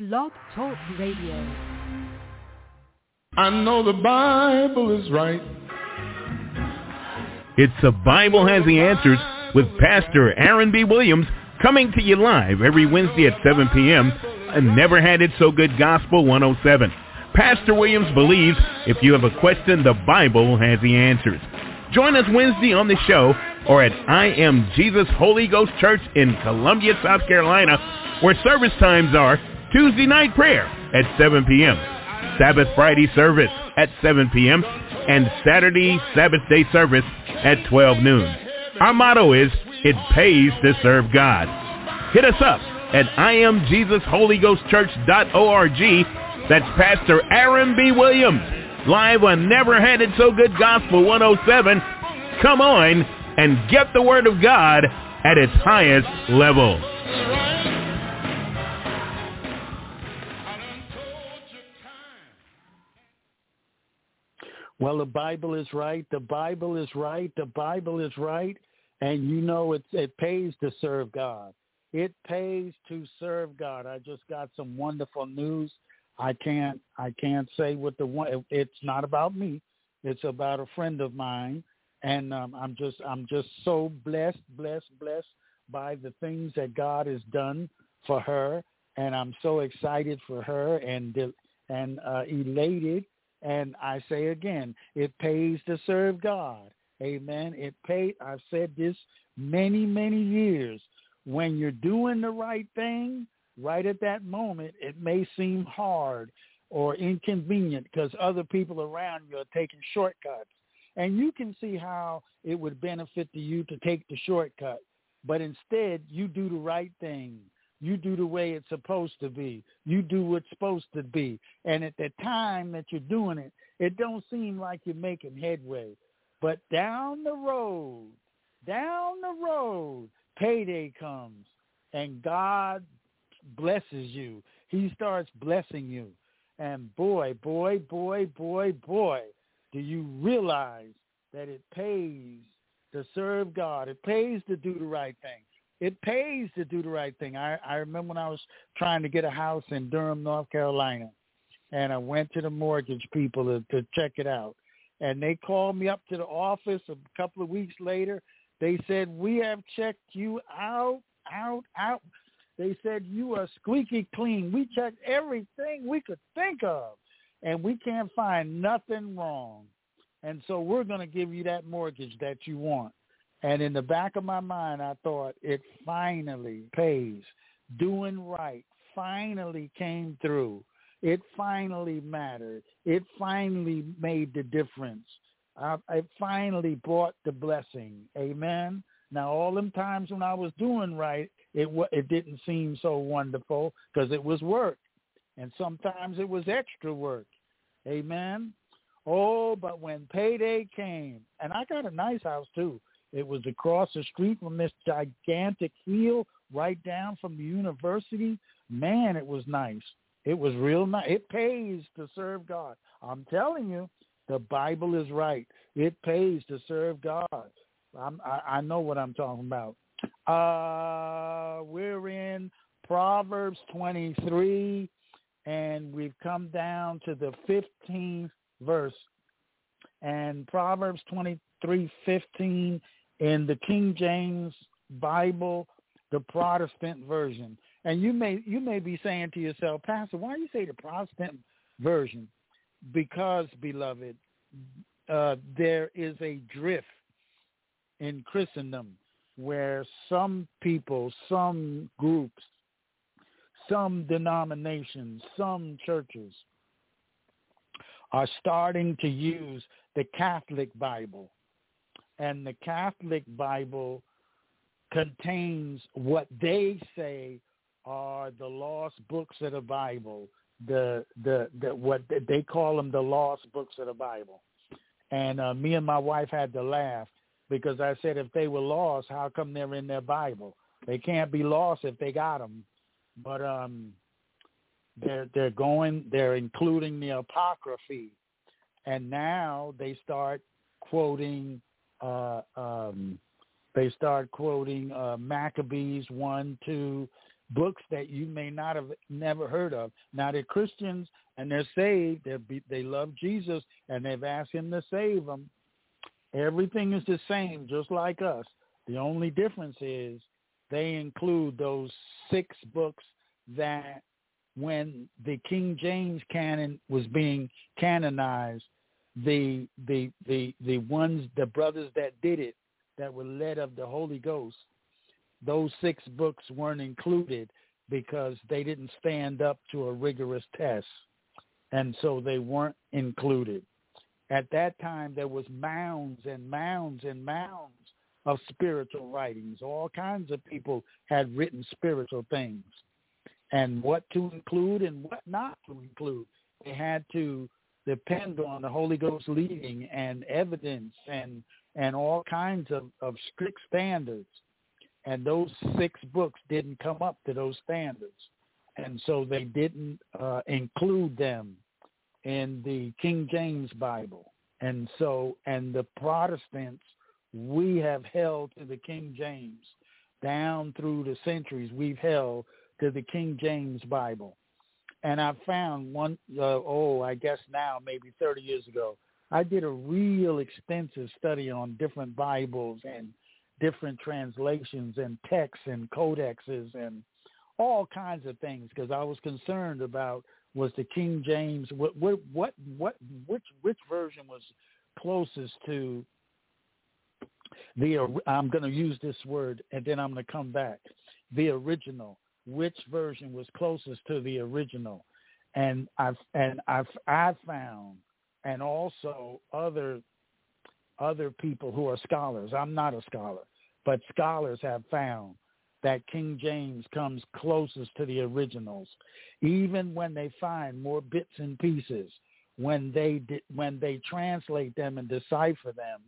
Blog Talk Radio. I know the Bible is right. It's The Bible Has the Answers with Pastor Aaron B. Williams coming to you live every Wednesday at 7 p.m. and Never Had It So Good Gospel 107. Pastor Williams believes if you have a question, the Bible has the answers. Join us Wednesday on the show or at I Am Jesus Holy Ghost Church in Columbia, South Carolina, where service times are Tuesday night prayer at 7 p.m., Sabbath Friday service at 7 p.m., and Saturday Sabbath day service at 12 noon. Our motto is, it pays to serve God. Hit us up at IamJesusHolyGhostChurch.org. That's Pastor Aaron B. Williams, live on Never Had It So Good Gospel 107. Come on and get the Word of God at its highest level. Well, the Bible is right. The Bible is right. The Bible is right. And you know it, it pays to serve God. It pays to serve God. I just got some wonderful news. I can't I can't say what the one. It's not about me. It's about a friend of mine, and um, I'm just I'm just so blessed, blessed, blessed by the things that God has done for her, and I'm so excited for her and and uh, elated and I say again, it pays to serve God. Amen. It pays. I've said this many, many years. When you're doing the right thing, right at that moment, it may seem hard or inconvenient because other people around you are taking shortcuts. And you can see how it would benefit to you to take the shortcut. But instead, you do the right thing. You do the way it's supposed to be. You do what's supposed to be. And at the time that you're doing it, it don't seem like you're making headway. But down the road, down the road, payday comes and God blesses you. He starts blessing you. And boy, boy, boy, boy, boy, do you realize that it pays to serve God. It pays to do the right thing it pays to do the right thing. I, I remember when I was trying to get a house in Durham, North Carolina, and I went to the mortgage people to, to check it out. And they called me up to the office a couple of weeks later. They said, we have checked you out, out, out. They said, you are squeaky clean. We checked everything we could think of, and we can't find nothing wrong. And so we're going to give you that mortgage that you want. And in the back of my mind, I thought it finally pays. Doing right finally came through. It finally mattered. It finally made the difference. I, it finally brought the blessing. Amen. Now, all them times when I was doing right, it it didn't seem so wonderful because it was work, and sometimes it was extra work. Amen. Oh, but when payday came, and I got a nice house too. It was across the street from this gigantic hill, right down from the university. Man, it was nice. It was real nice. It pays to serve God. I'm telling you, the Bible is right. It pays to serve God. I'm, I, I know what I'm talking about. Uh, we're in Proverbs 23, and we've come down to the 15th verse. And Proverbs 23, 15 in the King James Bible, the Protestant version. And you may you may be saying to yourself, Pastor, why do you say the Protestant version? Because, beloved, uh, there is a drift in Christendom where some people, some groups, some denominations, some churches are starting to use the Catholic Bible and the Catholic Bible contains what they say are the lost books of the Bible, the the, the what they call them the lost books of the Bible. And uh, me and my wife had to laugh because I said if they were lost, how come they're in their Bible? They can't be lost if they got them. But um, they're they're going, they're including the apocryphy, and now they start quoting uh, um, they start quoting uh, Maccabees 1, 2, books that you may not have never heard of. Now they're Christians and they're saved. They they love Jesus and they've asked Him to save them. Everything is the same, just like us. The only difference is they include those six books that when the King James canon was being canonized, the the the the ones the brothers that did it that were led of the Holy Ghost, those six books weren't included because they didn't stand up to a rigorous test, and so they weren't included. At that time, there was mounds and mounds and mounds of spiritual writings. All kinds of people had written spiritual things, and what to include and what not to include. They had to depend on the Holy Ghost leading and evidence and and all kinds of, of strict standards. And those six books didn't come up to those standards. And so they didn't uh, include them in the King James Bible. And so, and the Protestants, we have held to the King James. Down through the centuries, we've held to the King James Bible. And I found one, uh, oh, I guess now, maybe 30 years ago, I did a real extensive study on different Bibles and different translations and texts and codexes and all kinds of things because I was concerned about was the King James what what what what which which version was closest to the I'm going to use this word and then I'm going to come back the original which version was closest to the original and I've and I've I found and also other other people who are scholars. I'm not a scholar, but scholars have found that King James comes closest to the originals, even when they find more bits and pieces. When they when they translate them and decipher them,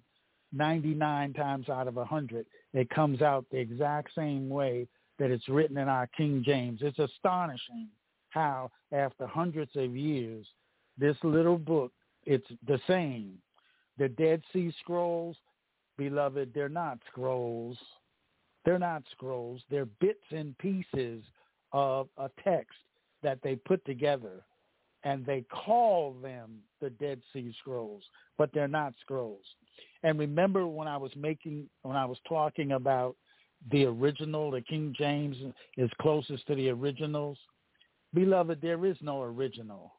99 times out of 100, it comes out the exact same way that it's written in our King James. It's astonishing how, after hundreds of years, this little book it's the same. The Dead Sea Scrolls, beloved, they're not scrolls. They're not scrolls. They're bits and pieces of a text that they put together and they call them the Dead Sea Scrolls, but they're not scrolls. And remember when I was making, when I was talking about the original, the King James is closest to the originals. Beloved, there is no original.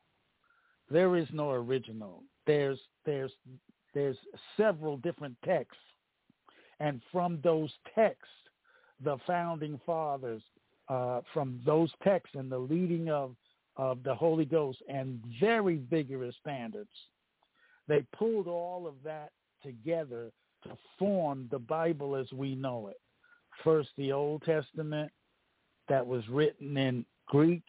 There is no original. There's there's there's several different texts, and from those texts, the founding fathers, uh, from those texts and the leading of of the Holy Ghost and very vigorous standards, they pulled all of that together to form the Bible as we know it. First, the Old Testament that was written in Greek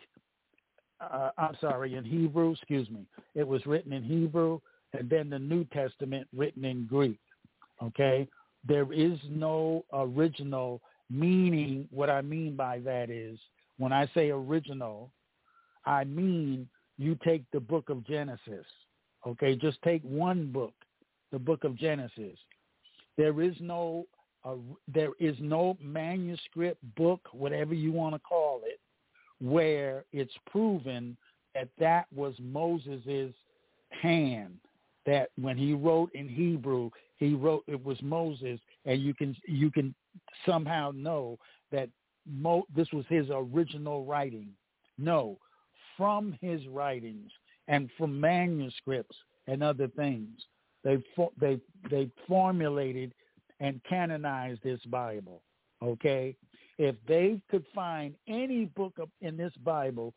uh, I'm sorry, in Hebrew, excuse me. It was written in Hebrew and then the New Testament written in Greek. Okay? There is no original meaning. What I mean by that is when I say original, I mean you take the book of Genesis. Okay? Just take one book, the book of Genesis. There is no there is no manuscript book, whatever you want to call it, where it's proven that that was Moses's hand. That when he wrote in Hebrew, he wrote it was Moses, and you can you can somehow know that Mo, this was his original writing. No, from his writings and from manuscripts and other things, they they they formulated and canonize this Bible. Okay, if they could find any book in this Bible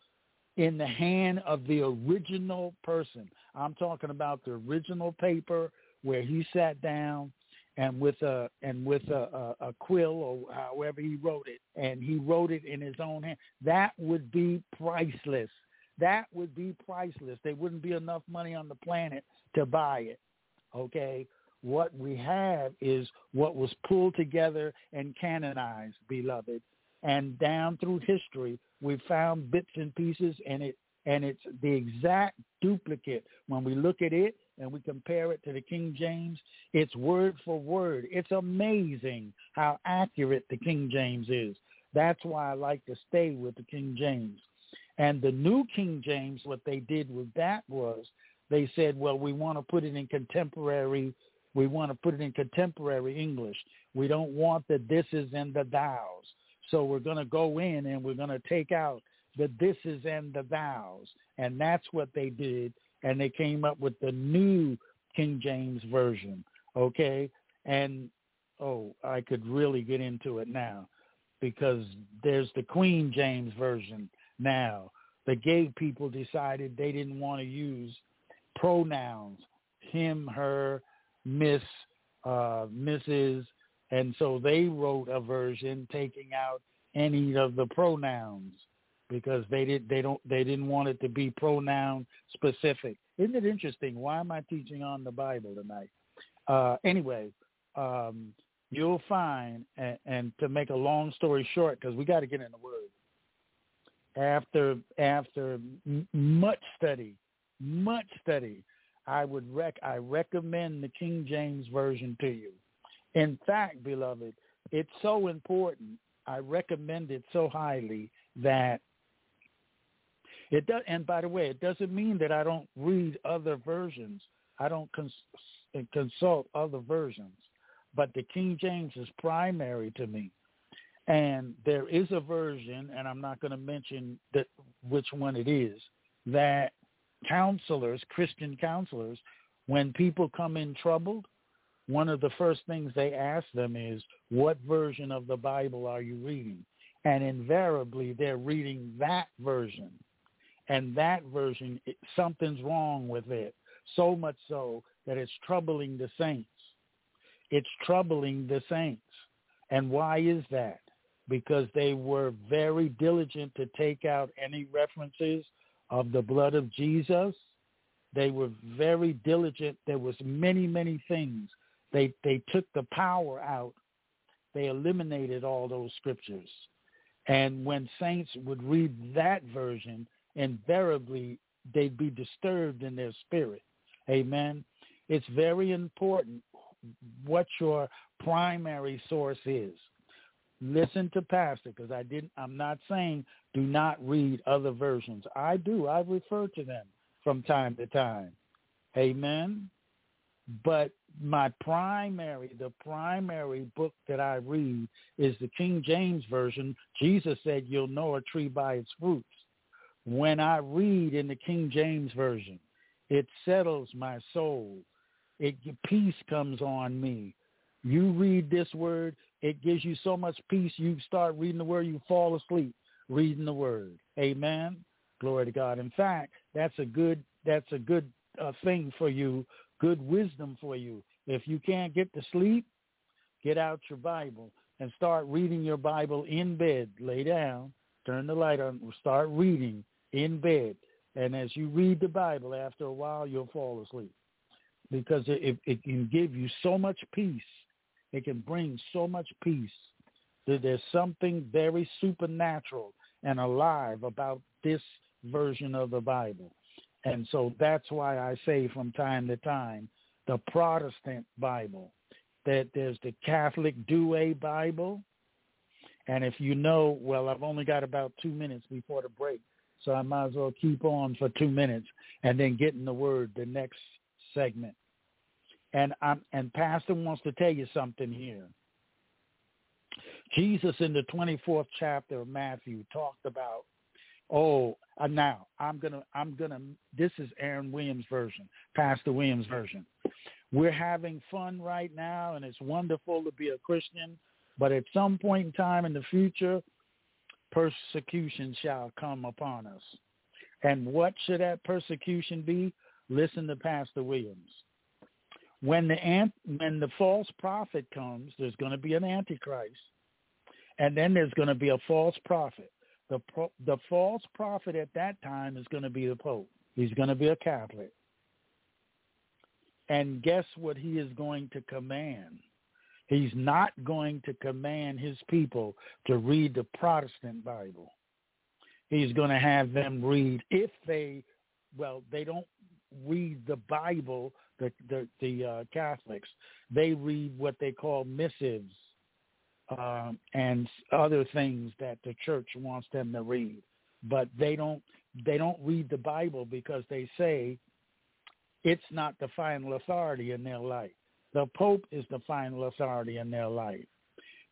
in the hand of the original person, I'm talking about the original paper where he sat down and with a and with a, a, a quill or however he wrote it, and he wrote it in his own hand. That would be priceless. That would be priceless. There wouldn't be enough money on the planet to buy it. Okay, what we have is what was pulled together and canonized, beloved. And down through history, we found bits and pieces, and it and it's the exact duplicate. When we look at it and we compare it to the King James, it's word for word. It's amazing how accurate the King James is. That's why I like to stay with the King James. And the New King James, what they did with that was they said, well, we want to put it in contemporary. We want to put it in contemporary English. We don't want the this is and the thous. So we're going to go in and we're going to take out the this is and the thous. And that's what they did. And they came up with the new King James Version. Okay. And, oh, I could really get into it now because there's the Queen James Version now. The gay people decided they didn't want to use pronouns, him, her, miss, uh, Mrs., and so they wrote a version taking out any of the pronouns because they did they don't they didn't want it to be pronoun specific. Isn't it interesting? Why am I teaching on the Bible tonight? Uh, anyway, um, you'll find, and, and, to make a long story short, because we got to get in the Word. After after much study, much study, I would rec I recommend the King James version to you. In fact, beloved, it's so important. I recommend it so highly that it does. And by the way, it doesn't mean that I don't read other versions. I don't cons- consult other versions, but the King James is primary to me. And there is a version, and I'm not going to mention that which one it is, that counselors, Christian counselors, when people come in troubled, one of the first things they ask them is, what version of the Bible are you reading? And invariably, they're reading that version. And that version, something's wrong with it. So much so that it's troubling the saints. It's troubling the saints. And why is that? Because they were very diligent to take out any references of the blood of Jesus. They were very diligent. There was many, many things. They they took the power out. They eliminated all those scriptures. And when saints would read that version, invariably they'd be disturbed in their spirit. Amen. It's very important what your primary source is listen to pastor because I didn't I'm not saying do not read other versions. I do. I refer to them from time to time. Amen. But my primary the primary book that I read is the King James version. Jesus said you'll know a tree by its fruits. When I read in the King James version, it settles my soul. It peace comes on me. You read this word, it gives you so much peace. You start reading the word, you fall asleep reading the word. Amen. Glory to God. In fact, that's a good that's a good uh, thing for you, good wisdom for you. If you can't get to sleep, get out your Bible and start reading your Bible in bed. Lay down, turn the light on, start reading in bed. And as you read the Bible, after a while, you'll fall asleep because it, it can give you so much peace it can bring so much peace. That there's something very supernatural and alive about this version of the Bible. And so that's why I say from time to time the Protestant Bible, that there's the Catholic Douay Bible. And if you know, well, I've only got about two minutes before the break, so I might as well keep on for two minutes and then get in the word the next segment. And I'm, and Pastor wants to tell you something here. Jesus in the 24th chapter of Matthew talked about, oh, uh, now I'm gonna, I'm gonna. This is Aaron Williams' version, Pastor Williams' version. We're having fun right now, and it's wonderful to be a Christian. But at some point in time in the future, persecution shall come upon us. And what should that persecution be? Listen to Pastor Williams when the ant, when the false prophet comes, there's going to be an antichrist, and then there's going to be a false prophet. The pro, the false prophet at that time is going to be the pope. He's going to be a Catholic. And guess what he is going to command? He's not going to command his people to read the Protestant Bible. He's going to have them read if they well, they don't read the Bible the the, the uh, Catholics. They read what they call missives. um, and other things that the church wants them to read, but they don't they don't read the Bible because they say it's not the final authority in their life. The Pope is the final authority in their life.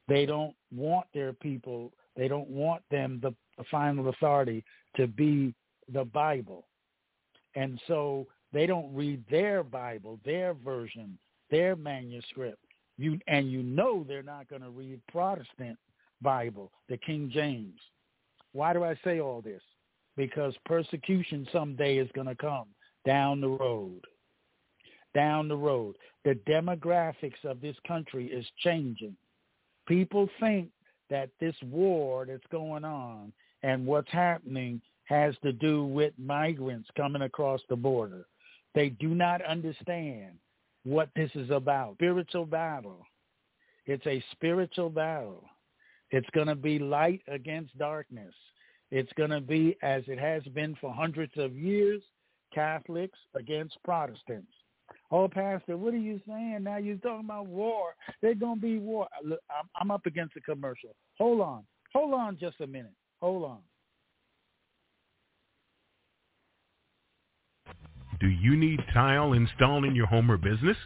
They don't want their people, they don't want them, the, the final authority, to be the Bible. And so they don't read their Bible, their version, their manuscript. You and you know they're not going to read Protestant Bible, the King James. Why do I say all this? Because persecution someday is going to come down the road. Down the road. The demographics of this country is changing. People think that this war that's going on and what's happening has to do with migrants coming across the border. They do not understand what this is about. Spiritual battle. It's a spiritual battle. It's going to be light against darkness. It's going to be, as it has been for hundreds of years, Catholics against Protestants. Oh, Pastor, what are you saying? Now you're talking about war. There's going to be war. Look, I'm up against a commercial. Hold on. Hold on just a minute. Hold on. Do you need tile installed in your home or business?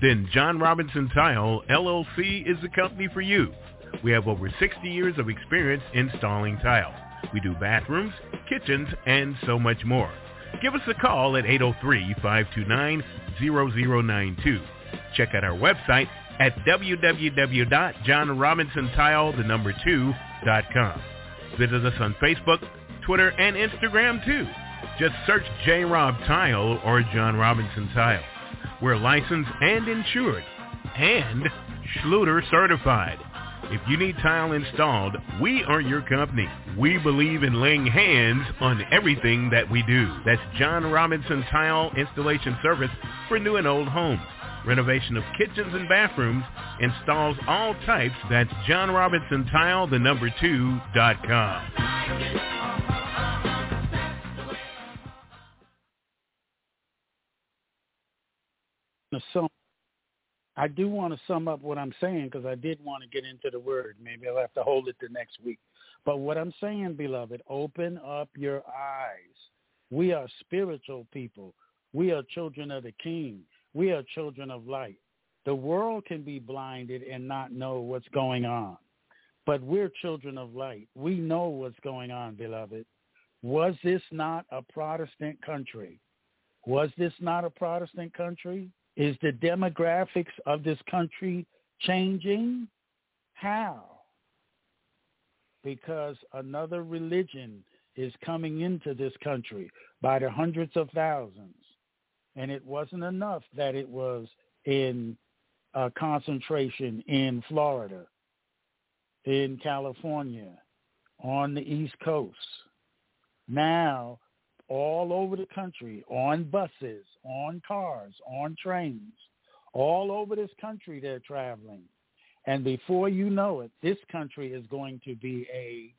Then John Robinson Tile LLC is the company for you. We have over 60 years of experience installing tile. We do bathrooms, kitchens, and so much more. Give us a call at 803-529-0092. Check out our website at www.johnrobinsontile2.com. Visit us on Facebook, Twitter, and Instagram too. Just search J. Rob Tile or John Robinson Tile. We're licensed and insured and Schluter certified. If you need tile installed, we are your company. We believe in laying hands on everything that we do. That's John Robinson Tile Installation Service for new and old homes. Renovation of kitchens and bathrooms installs all types. That's John Robinson Tile, the number two, dot com. Sum. I do want to sum up what I'm saying because I did want to get into the word. Maybe I'll have to hold it to next week. But what I'm saying, beloved, open up your eyes. We are spiritual people. We are children of the King. We are children of light. The world can be blinded and not know what's going on. But we're children of light. We know what's going on, beloved. Was this not a Protestant country? Was this not a Protestant country? Is the demographics of this country changing? How? Because another religion is coming into this country by the hundreds of thousands. And it wasn't enough that it was in uh, concentration in Florida, in California, on the East Coast. Now all over the country on buses, on cars, on trains. All over this country they're traveling. And before you know it, this country is going to be a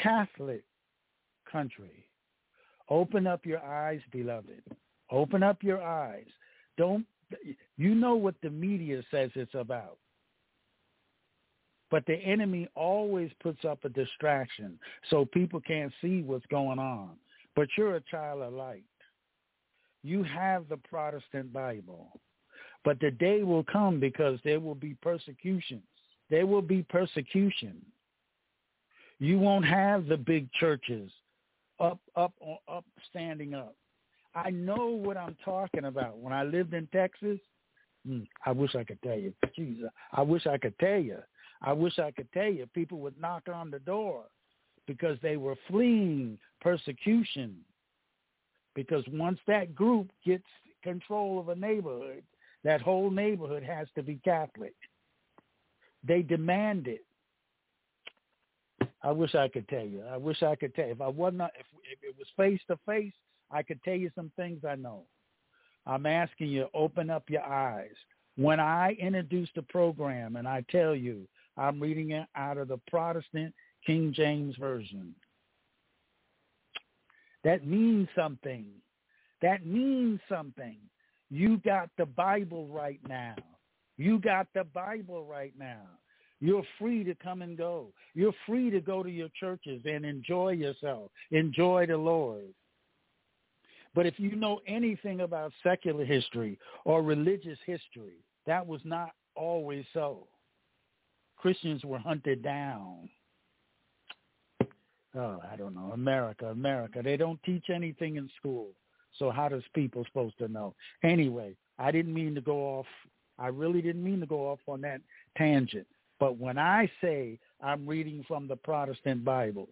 Catholic country. Open up your eyes, beloved. Open up your eyes. Don't you know what the media says it's about? But the enemy always puts up a distraction so people can't see what's going on. But you're a child of light. You have the Protestant Bible. But the day will come because there will be persecutions. There will be persecution. You won't have the big churches up, up, up, standing up. I know what I'm talking about. When I lived in Texas, hmm, I wish I could tell you. Jesus, I wish I could tell you. I wish I could tell you. People would knock on the door because they were fleeing persecution. Because once that group gets control of a neighborhood, that whole neighborhood has to be Catholic. They demand it. I wish I could tell you. I wish I could tell you. If I wasn't, if, if it was face to face, I could tell you some things I know. I'm asking you, open up your eyes. When I introduce the program and I tell you I'm reading it out of the Protestant King James Version. That means something. That means something. You got the Bible right now. You got the Bible right now. You're free to come and go. You're free to go to your churches and enjoy yourself. Enjoy the Lord. But if you know anything about secular history or religious history, that was not always so. Christians were hunted down. Oh, I don't know. America, America. They don't teach anything in school. So how does people supposed to know? Anyway, I didn't mean to go off. I really didn't mean to go off on that tangent. But when I say I'm reading from the Protestant Bible,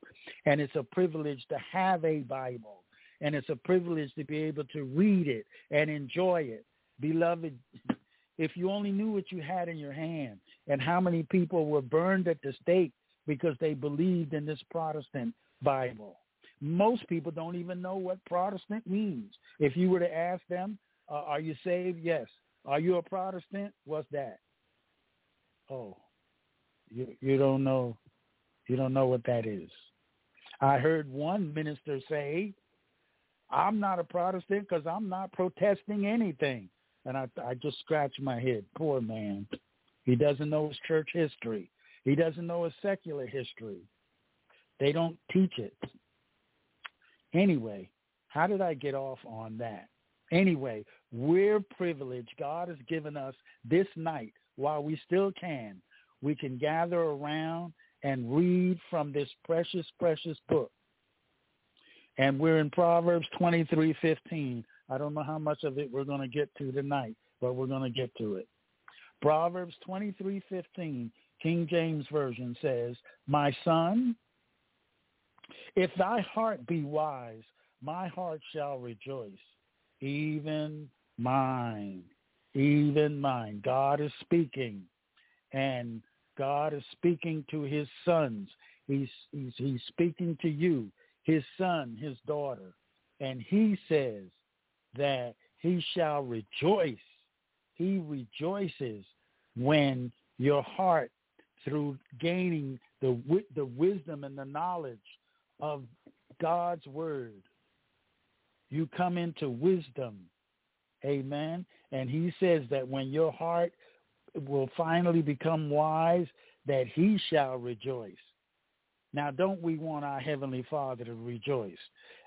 and it's a privilege to have a Bible, and it's a privilege to be able to read it and enjoy it, beloved, if you only knew what you had in your hand and how many people were burned at the stake because they believed in this Protestant Bible. Most people don't even know what Protestant means. If you were to ask them, uh, are you saved? Yes. Are you a Protestant? What's that? Oh, you you don't know you don't know what that is. I heard one minister say, "I'm not a Protestant because I'm not protesting anything." And I I just scratched my head. Poor man. He doesn't know his church history. He doesn't know his secular history. They don't teach it. Anyway, how did I get off on that? Anyway, we're privileged. God has given us this night while we still can. We can gather around and read from this precious, precious book. And we're in Proverbs 23:15. I don't know how much of it we're going to get to tonight, but we're going to get to it. Proverbs 23:15, King James Version says, "My son, if thy heart be wise, my heart shall rejoice, even mine, even mine." God is speaking, and God is speaking to his sons. He's, he's, he's speaking to you, his son, his daughter. And he says that he shall rejoice. He rejoices when your heart, through gaining the, the wisdom and the knowledge of God's word, you come into wisdom. Amen. And he says that when your heart will finally become wise, that he shall rejoice. Now, don't we want our Heavenly Father to rejoice?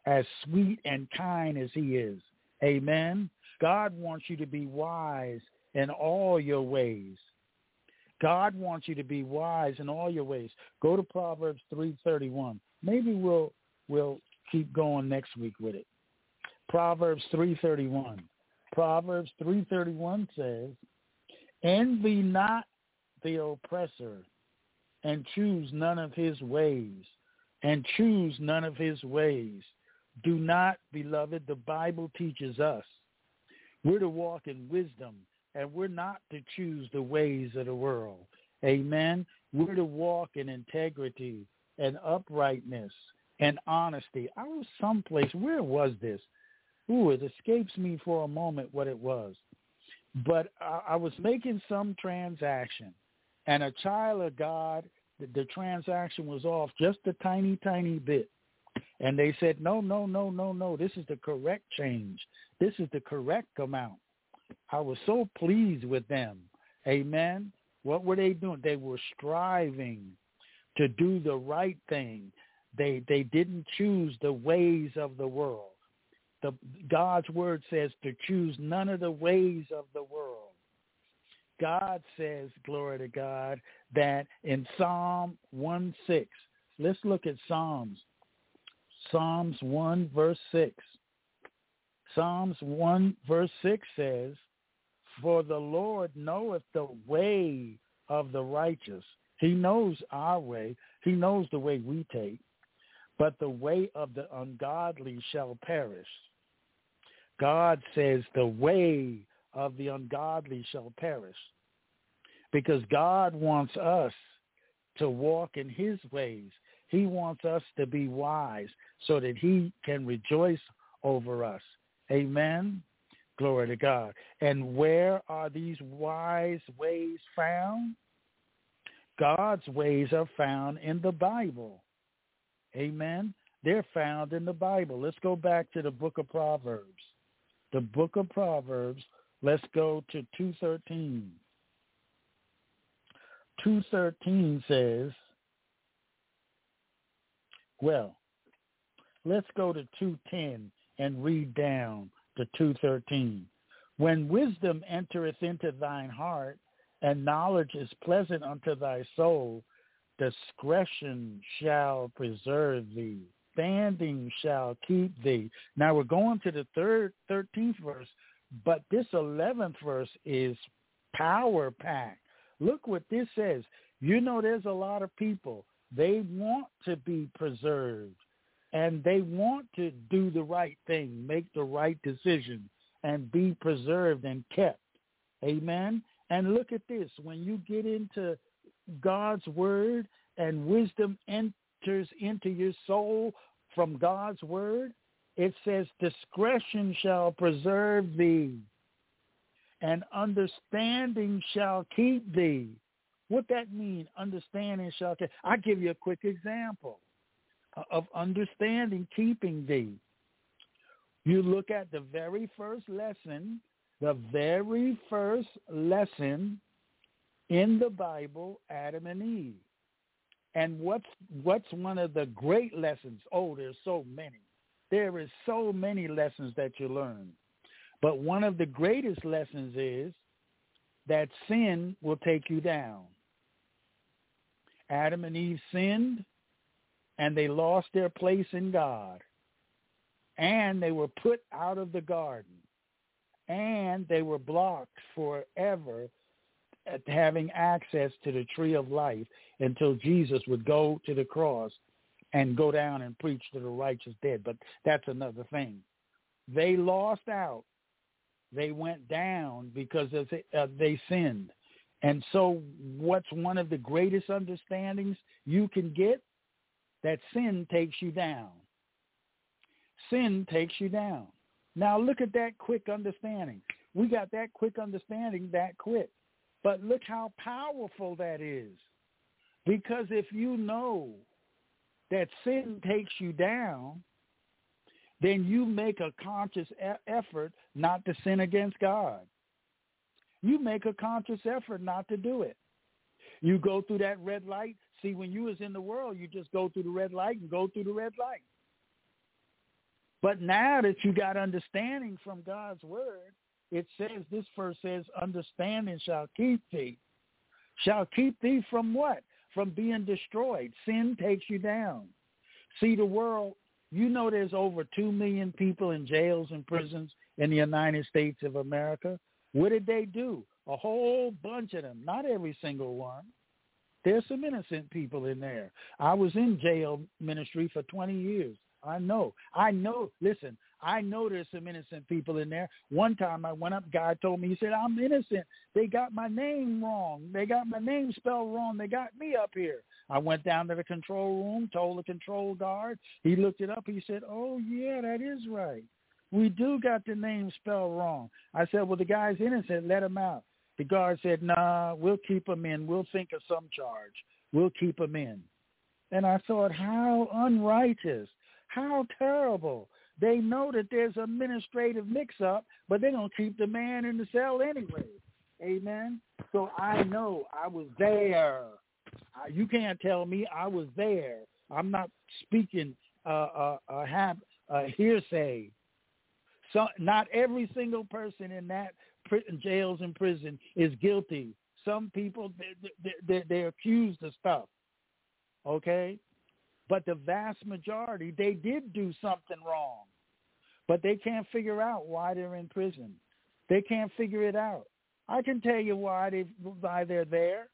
As sweet and kind as he is. Amen. God wants you to be wise in all your ways. God wants you to be wise in all your ways. Go to Proverbs 3:31. Maybe we'll we'll keep going next week with it. Proverbs 3:31. Proverbs 3:31 says, Envy not the oppressor, and choose none of his ways, and choose none of his ways. Do not, beloved, the Bible teaches us. We're to walk in wisdom, and we're not to choose the ways of the world. Amen. We're to walk in integrity and uprightness and honesty. I was someplace, where was this? Ooh, it escapes me for a moment what it was but I, I was making some transaction, and a child of God, the, the transaction was off just a tiny, tiny bit. And they said, no, no, no, no, no. This is the correct change. This is the correct amount. I was so pleased with them. Amen. What were they doing? They were striving to do the right thing. They they didn't choose the ways of the world the God's word says to choose none of the ways of the world. God says, glory to God, that in Psalm 1 6, let's look at Psalms. Psalms 1 verse 6. Psalms 1 verse 6 says, For the Lord knoweth the way of the righteous. He knows our way. He knows the way we take. But the way of the ungodly shall perish. God says the way of the ungodly shall perish because God wants us to walk in his ways. He wants us to be wise so that he can rejoice over us. Amen. Glory to God. And where are these wise ways found? God's ways are found in the Bible. Amen. They're found in the Bible. Let's go back to the book of Proverbs the book of Proverbs. Let's go to 213. 213 says, well, let's go to 210 and read down to 213. When wisdom entereth into thine heart, and knowledge is pleasant unto thy soul, discretion shall preserve thee. Standing shall keep thee. Now we're going to the third, 13th verse, but this 11th verse is power packed. Look what this says. You know there's a lot of people. They want to be preserved and they want to do the right thing, make the right decision and be preserved and kept. Amen. And look at this. When you get into God's word and wisdom enters into your soul from God's word, it says discretion shall preserve thee and understanding shall keep thee. What that mean? Understanding shall keep. I'll give you a quick example of understanding keeping thee. You look at the very first lesson, the very first lesson in the Bible, Adam and Eve. And what's what's one of the great lessons? Oh, there's so many. There is so many lessons that you learn. But one of the greatest lessons is that sin will take you down. Adam and Eve sinned and they lost their place in God. And they were put out of the garden. And they were blocked forever at having access to the tree of life until Jesus would go to the cross and go down and preach to the righteous dead. But that's another thing. They lost out they went down because uh, they sinned. And so what's one of the greatest understandings you can get? That sin takes you down. Sin takes you down. Now look at that quick understanding. We got that quick understanding that quick. But look how powerful that is. Because if you know that sin takes you down, then you make a conscious effort not to sin against God. You make a conscious effort not to do it. You go through that red light. See, when you was in the world, you just go through the red light and go through the red light. But now that you got understanding from God's word, it says, this verse says, understanding shall keep thee. Shall keep thee from what? From being destroyed. Sin takes you down. See, the world you know there's over 2 million people in jails and prisons in the United States of America. What did they do? A whole bunch of them, not every single one. There's some innocent people in there. I was in jail ministry for 20 years. I know. I know. Listen, I know there's some innocent people in there. One time I went up, guy told me, he said, I'm innocent. They got my name wrong. They got my name spelled wrong. They got me up here. I went down to the control room, told the control guard. He looked it up. He said, oh, yeah, that is right. We do got the name spelled wrong. I said, well, the guy's innocent. Let him out. The guard said, nah, we'll keep him in. We'll think of some charge. We'll keep him in. And I thought, how unrighteous. How terrible. They know that there's administrative mix-up, but they're going to keep the man in the cell anyway. Amen. So I know I was there. You can't tell me I was there. I'm not speaking uh, uh, uh, have, uh, hearsay. So not every single person in that jails and prison is guilty. Some people they, they, they're accused of stuff. Okay, but the vast majority they did do something wrong, but they can't figure out why they're in prison. They can't figure it out. I can tell you why they why they're there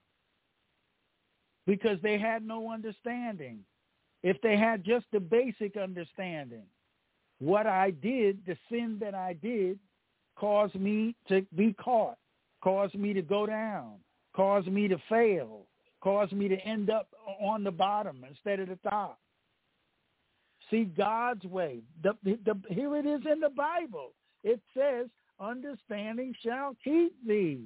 because they had no understanding. If they had just the basic understanding, what I did, the sin that I did, caused me to be caught, caused me to go down, caused me to fail, caused me to end up on the bottom instead of the top. See God's way. The, the, here it is in the Bible. It says, understanding shall keep thee.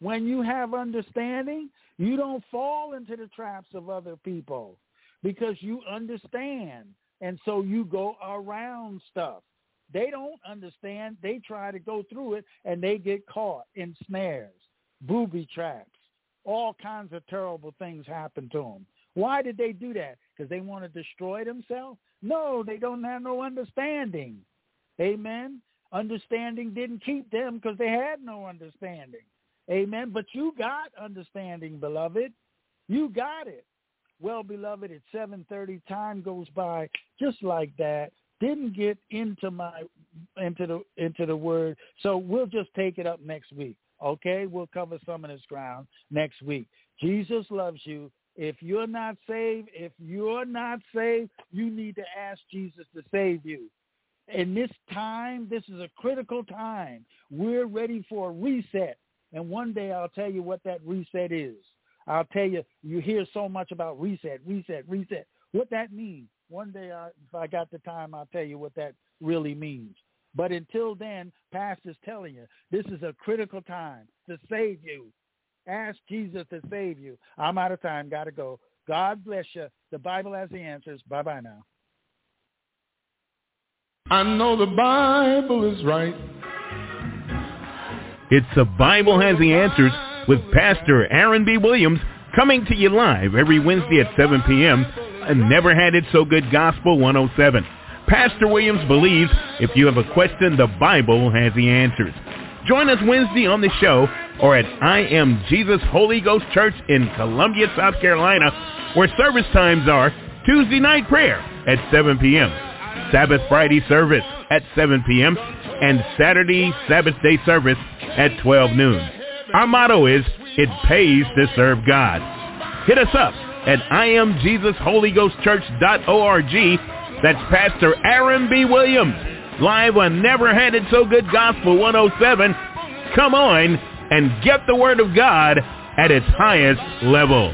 When you have understanding, you don't fall into the traps of other people because you understand. And so you go around stuff. They don't understand. They try to go through it and they get caught in snares, booby traps, all kinds of terrible things happen to them. Why did they do that? Because they want to destroy themselves? No, they don't have no understanding. Amen. Understanding didn't keep them because they had no understanding. Amen. But you got understanding, beloved. You got it. Well, beloved, at 7:30, time goes by just like that. Didn't get into my into the into the word, so we'll just take it up next week. Okay, we'll cover some of this ground next week. Jesus loves you. If you're not saved, if you're not saved, you need to ask Jesus to save you. In this time, this is a critical time. We're ready for a reset. And one day I'll tell you what that reset is. I'll tell you, you hear so much about reset, reset, reset. What that means. One day, I, if I got the time, I'll tell you what that really means. But until then, Pastor's telling you, this is a critical time to save you. Ask Jesus to save you. I'm out of time. Got to go. God bless you. The Bible has the answers. Bye-bye now. I know the Bible is right. It's The Bible Has the Answers with Pastor Aaron B. Williams coming to you live every Wednesday at 7 p.m. Never Had It So Good Gospel 107. Pastor Williams believes if you have a question, the Bible has the answers. Join us Wednesday on the show or at I Am Jesus Holy Ghost Church in Columbia, South Carolina, where service times are Tuesday night prayer at 7 p.m., Sabbath Friday service at 7 p.m., and Saturday Sabbath day service at 12 noon. Our motto is, it pays to serve God. Hit us up at IamJesusHolyGhostChurch.org. That's Pastor Aaron B. Williams, live on Never Had It So Good Gospel 107. Come on and get the Word of God at its highest level.